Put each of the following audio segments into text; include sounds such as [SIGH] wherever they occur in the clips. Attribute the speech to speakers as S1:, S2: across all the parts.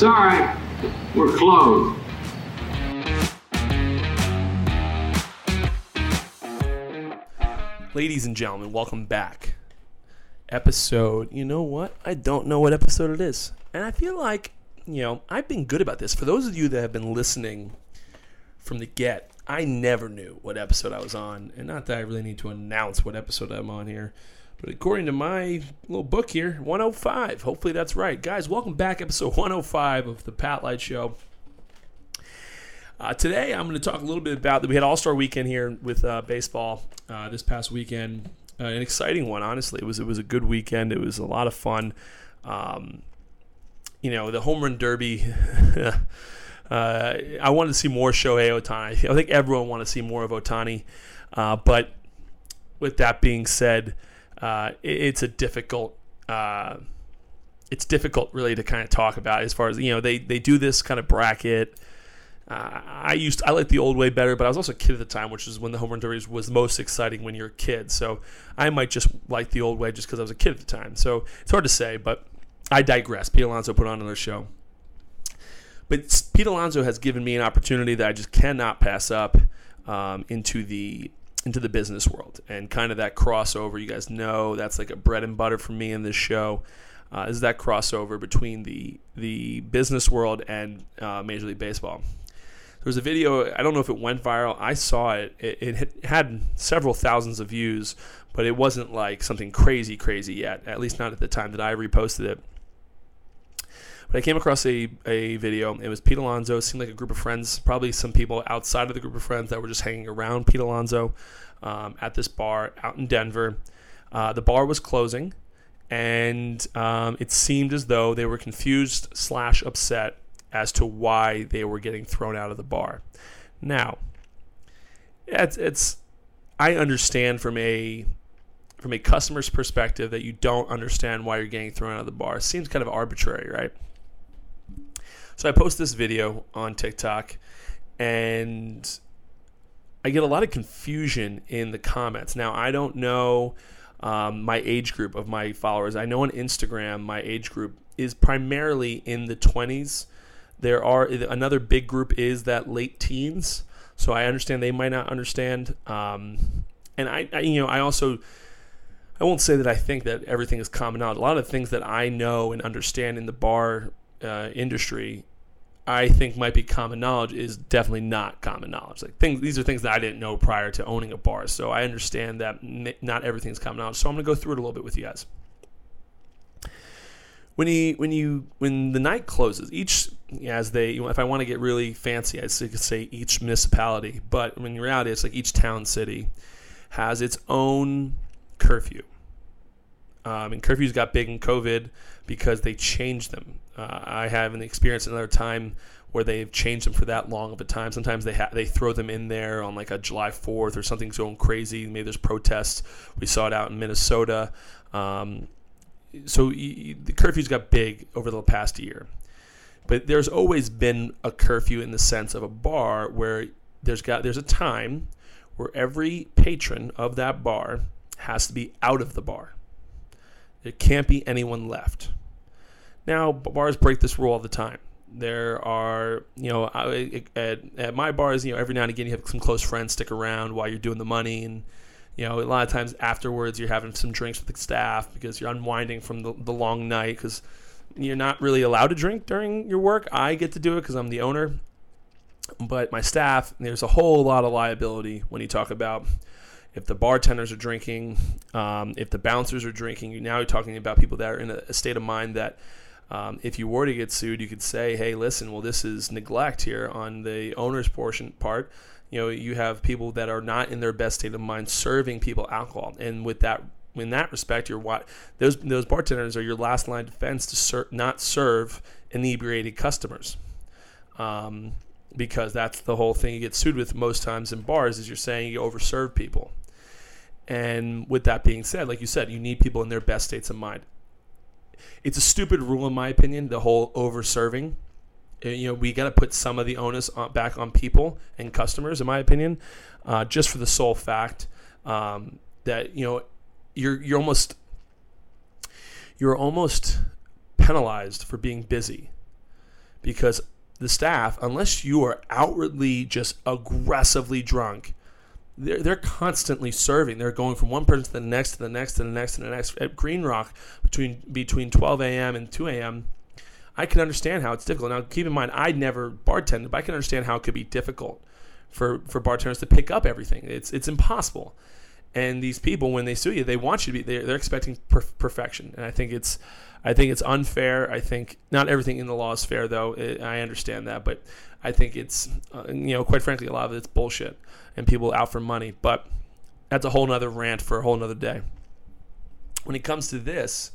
S1: Sorry, we're closed.
S2: Ladies and gentlemen, welcome back. Episode, you know what? I don't know what episode it is. And I feel like, you know, I've been good about this. For those of you that have been listening from the get, I never knew what episode I was on. And not that I really need to announce what episode I'm on here. But according to my little book here, 105. Hopefully that's right. Guys, welcome back. Episode 105 of The Pat Light Show. Uh, today, I'm going to talk a little bit about that. We had All Star Weekend here with uh, baseball uh, this past weekend. Uh, an exciting one, honestly. It was it was a good weekend. It was a lot of fun. Um, you know, the home run derby. [LAUGHS] Uh, I wanted to see more Shohei Ohtani. I think everyone wanted to see more of Ohtani. Uh, but with that being said, it, it's a difficult it's difficult really to kind of talk about as far as you know they they do this kind of bracket uh, I used I like the old way better, but I was also a kid at the time, which is when the home run derby was most exciting when you're a kid. So I might just like the old way just because I was a kid at the time. So it's hard to say, but I digress. Pete Alonso put on another show, but Pete Alonso has given me an opportunity that I just cannot pass up um, into the into the business world and kind of that crossover. You guys know that's like a bread and butter for me in this show. Uh, is that crossover between the the business world and uh, Major League Baseball? there was a video. I don't know if it went viral. I saw it. It, it had several thousands of views, but it wasn't like something crazy, crazy yet. At least not at the time that I reposted it. But I came across a, a video. It was Pete Alonso. It seemed like a group of friends, probably some people outside of the group of friends that were just hanging around Pete Alonso um, at this bar out in Denver. Uh, the bar was closing, and um, it seemed as though they were confused slash upset as to why they were getting thrown out of the bar. Now, it's, it's I understand from a from a customer's perspective that you don't understand why you're getting thrown out of the bar. It seems kind of arbitrary, right? So I post this video on TikTok and I get a lot of confusion in the comments. Now, I don't know um, my age group of my followers. I know on Instagram, my age group is primarily in the 20s there are another big group is that late teens. So I understand they might not understand. Um, and I, I, you know, I also I won't say that I think that everything is common knowledge. A lot of things that I know and understand in the bar uh, industry, I think might be common knowledge is definitely not common knowledge. Like things, these are things that I didn't know prior to owning a bar. So I understand that not everything is common knowledge. So I'm going to go through it a little bit with you guys when you when you when the night closes, each as they if I want to get really fancy, I could say each municipality, but in reality, it's like each town city has its own curfew. Um, and curfews got big in COVID because they changed them. Uh, I haven't experienced another time where they've changed them for that long of a time. Sometimes they ha- they throw them in there on like a July 4th or something's going crazy. Maybe there's protests. We saw it out in Minnesota. Um, so the curfews got big over the past year, but there's always been a curfew in the sense of a bar where there's got there's a time where every patron of that bar has to be out of the bar. There can't be anyone left. Now bars break this rule all the time. There are, you know, at, at my bars, you know, every now and again you have some close friends stick around while you're doing the money and you know, a lot of times afterwards you're having some drinks with the staff because you're unwinding from the, the long night because you're not really allowed to drink during your work. I get to do it because I'm the owner. But my staff, there's a whole lot of liability when you talk about if the bartenders are drinking, um, if the bouncers are drinking. Now you're talking about people that are in a, state of mind that um, if you were to get sued, you could say, hey, listen, well, this is neglect here on the owner's portion part. You know you have people that are not in their best state of mind serving people alcohol. And with that in that respect you're what those those bartenders are your last line defense to ser- not serve inebriated customers. Um, because that's the whole thing you get sued with most times in bars is you're saying you overserve people and with that being said like you said you need people in their best states of mind. It's a stupid rule in my opinion the whole over serving uh, you know, we got to put some of the onus on, back on people and customers, in my opinion, uh, just for the sole fact um, that you know you're you're almost you're almost penalized for being busy. Because the staff, unless you are outwardly just aggressively drunk, they're, they're constantly serving. They're going from one person to the next, to the next, to the next, to the next. At Green Rock, between between 12 a.m. and 2 a.m., I can understand how it's difficult. Now, keep in mind, I never bartended, but I can understand how it could be difficult for for bartenders to pick up everything. It's it's impossible. And these people, when they sue you, they want you to be. They're, they're expecting per- perfection, and I think it's I think it's unfair. I think not everything in the law is fair, though. It, I understand that, but I think it's, uh, you know, quite frankly, a lot of it's bullshit and people out for money. But that's a whole nother rant for a whole nother day. When it comes to this,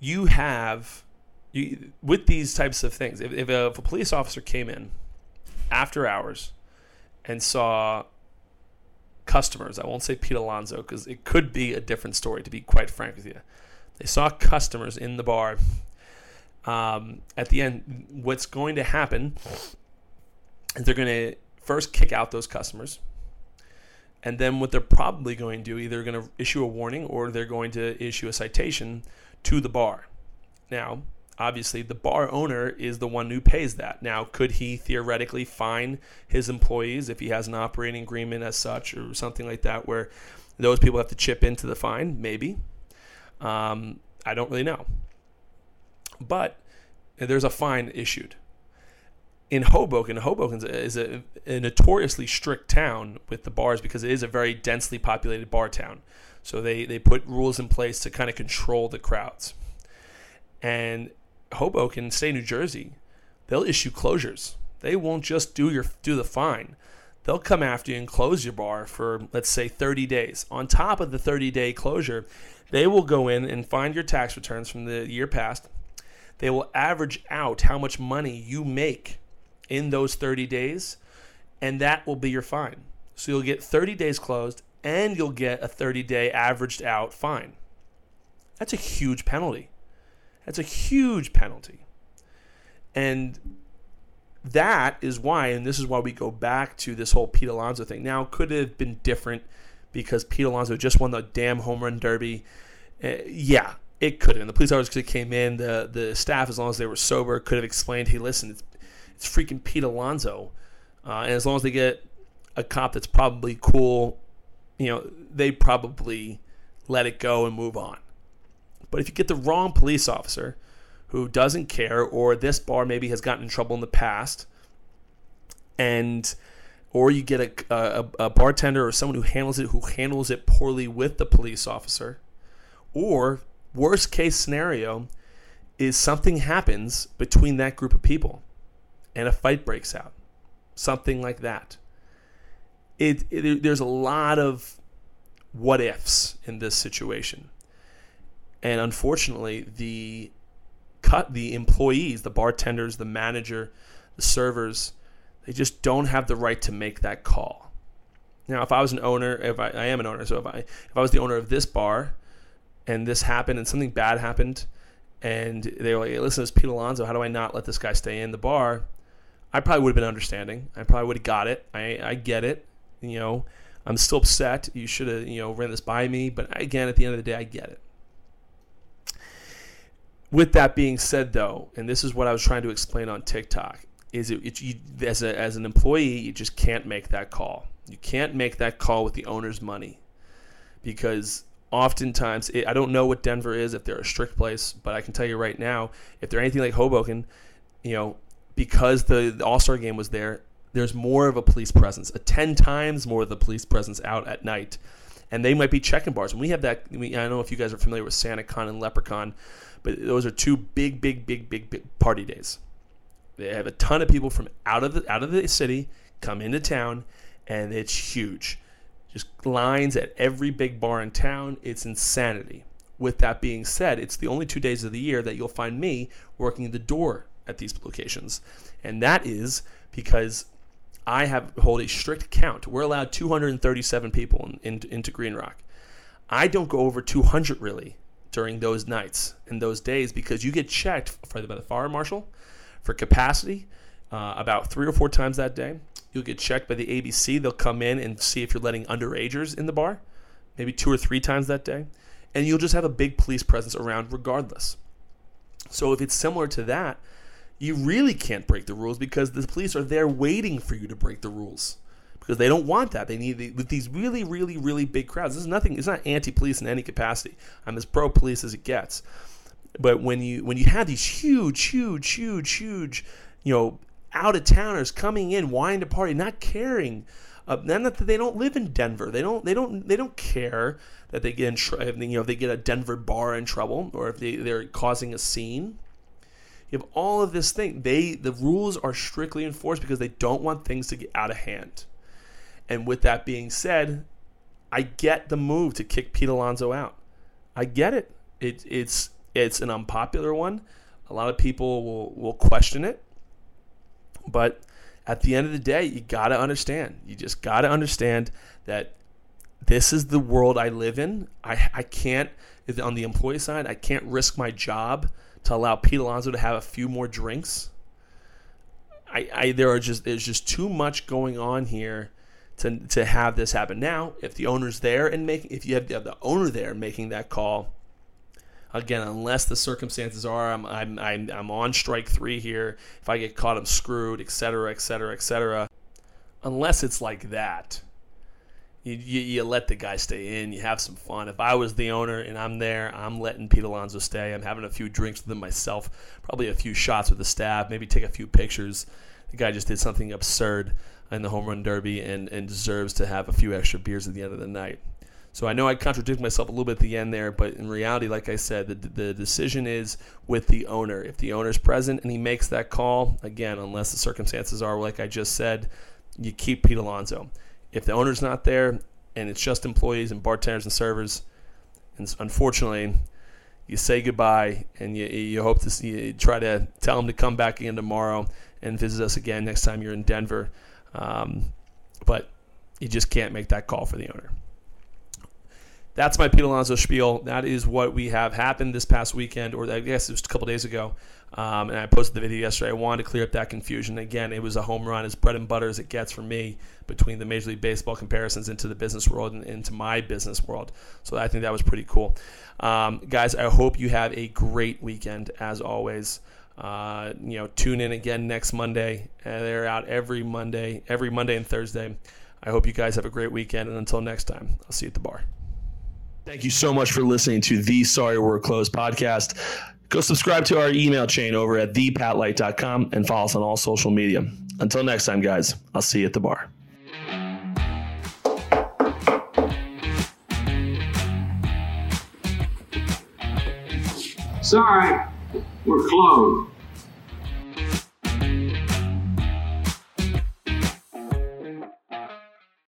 S2: you have, you, with these types of things, if, if, a, if a police officer came in after hours and saw customers, I won't say Pete Alonso because it could be a different story, to be quite frank with you. They saw customers in the bar. Um, at the end, what's going to happen is they're going to first kick out those customers. And then what they're probably going to do, either going to issue a warning or they're going to issue a citation to the bar. Now, obviously, the bar owner is the one who pays that. Now, could he theoretically fine his employees if he has an operating agreement as such or something like that where those people have to chip into the fine? Maybe. Um, I don't really know. But there's a fine issued. In Hoboken, Hoboken is a, a, notoriously strict town with the bars because it is a very densely populated bar town. So they, they put rules in place to kind of control the crowds. And Hoboken, state New Jersey, they'll issue closures. They won't just do your do the fine. They'll come after you and close your bar for let's say 30 days. On top of the 30 day closure, they will go in and find your tax returns from the year past. They will average out how much money you make in those 30 days, and that will be your fine. So you'll get 30 days closed and you'll get a 30 day averaged out fine. That's a huge penalty. That's a huge penalty. And that is why, and this is why we go back to this whole Pete Alonso thing. Now, could it have been different because Pete Alonso just won the damn home run derby. Uh, yeah, it could have. And the police officers could have came in. The the staff, as long as they were sober, could have explained, "Hey, listen, it's, it's freaking Pete Alonso," uh, and as long as they get a cop that's probably cool, you know, they probably let it go and move on. But if you get the wrong police officer who doesn't care, or this bar maybe has gotten in trouble in the past, and or you get a, a, a, bartender or someone who handles it who handles it poorly with the police officer or worst case scenario is something happens between that group of people and a fight breaks out. Something like that. It, it there's a lot of what ifs in this situation and unfortunately the cut the employees the bartenders the manager the servers they just don't have the right to make that call. Now, if I was an owner, if I, I am an owner, so if I if I was the owner of this bar, and this happened, and something bad happened, and they were like, hey, "Listen, it's Pete Alonso. How do I not let this guy stay in the bar?" I probably would have been understanding. I probably would have got it. I I get it. You know, I'm still upset. You should have you know ran this by me. But again, at the end of the day, I get it. With that being said, though, and this is what I was trying to explain on TikTok, is it, it you, as a, as an employee you just can't make that call. You can't make that call with the owner's money because oftentimes it, I don't know what Denver is if they're a strict place, but I can tell you right now if they're anything like Hoboken, you know, because the, the All Star game was there, there's more of a police presence, a ten times more of the police presence out at night, and they might be checking bars. And we have that. We, I don't know if you guys are familiar with SantaCon and LepreCon, but those are two big, big, big, big, big party days. They have a ton of people from out of the out of the city come into town, and it's huge. Just lines at every big bar in town. It's insanity. With that being said, it's the only two days of the year that you'll find me working the door at these locations, and that is because I have hold a strict count. We're allowed 237 people in, in, into Green Rock. I don't go over 200 really during those nights and those days because you get checked by the fire marshal for capacity uh, about three or four times that day. You'll get checked by the ABC. They'll come in and see if you're letting underagers in the bar, maybe two or three times that day. And you'll just have a big police presence around regardless. So if it's similar to that, you really can't break the rules because the police are there waiting for you to break the rules because they don't want that. They need with these really, really, really big crowds. This is nothing. It's not anti-police in any capacity. I'm as pro-police as it gets. But when you when you have these huge, huge, huge, huge, you know, out of towners coming in, wanting to party, not caring, uh, not that they don't live in Denver. They don't. They don't. They don't care that they get in. Tr- you know, if they get a Denver bar in trouble, or if they they're causing a scene. You have all of this thing. They the rules are strictly enforced because they don't want things to get out of hand. And with that being said, I get the move to kick Pete Alonso out. I get it. it it's it's an unpopular one. A lot of people will, will question it. But at the end of the day, you got to understand. You just got to understand that this is the world I live in. I, I can't, on the employee side, I can't risk my job to allow Pete Alonso to have a few more drinks. I, I there are just there's just too much going on here to, to have this happen. Now, if the owner's there and making if you have, have the owner there making that call, again, unless the circumstances are I'm, I'm, I'm, I'm on strike three here, if I get caught, I'm screwed, etc., etc., etc. Unless it's like that, you, you, you, let the guy stay in, you have some fun. If I was the owner and I'm there, I'm letting Pete Alonso stay. I'm having a few drinks with him myself, probably a few shots with the staff, maybe take a few pictures. The guy just did something absurd in the home run derby and, and deserves to have a few extra beers at the end of the night. So I know I contradict myself a little bit at the end there, but in reality, like I said, the, the decision is with the owner. If the owner's present and he makes that call, again, unless the circumstances are like I just said, you keep Pete Alonso. If the owner's not there and it's just employees and bartenders and servers, and unfortunately, you say goodbye and you, you hope to see, you try to tell them to come back again tomorrow and visit us again next time you're in Denver. Um, but you just can't make that call for the owner. That's my Pete Alonso spiel. That is what we have happened this past weekend, or I guess it was a couple days ago. Um, and I posted the video yesterday. I wanted to clear up that confusion. Again, it was a home run, as bread and butter as it gets for me between the Major League Baseball comparisons into the business world and into my business world. So I think that was pretty cool. Um, guys, I hope you have a great weekend as always. Uh, you know, tune in again next Monday. Uh, they're out every Monday, every Monday and Thursday. I hope you guys have a great weekend. And until next time, I'll see you at the bar. Thank you so much for listening to the Sorry We're Closed podcast. Go subscribe to our email chain over at thepatlight.com and follow us on all social media. Until next time, guys, I'll see you at the bar.
S1: Sorry, we're closed.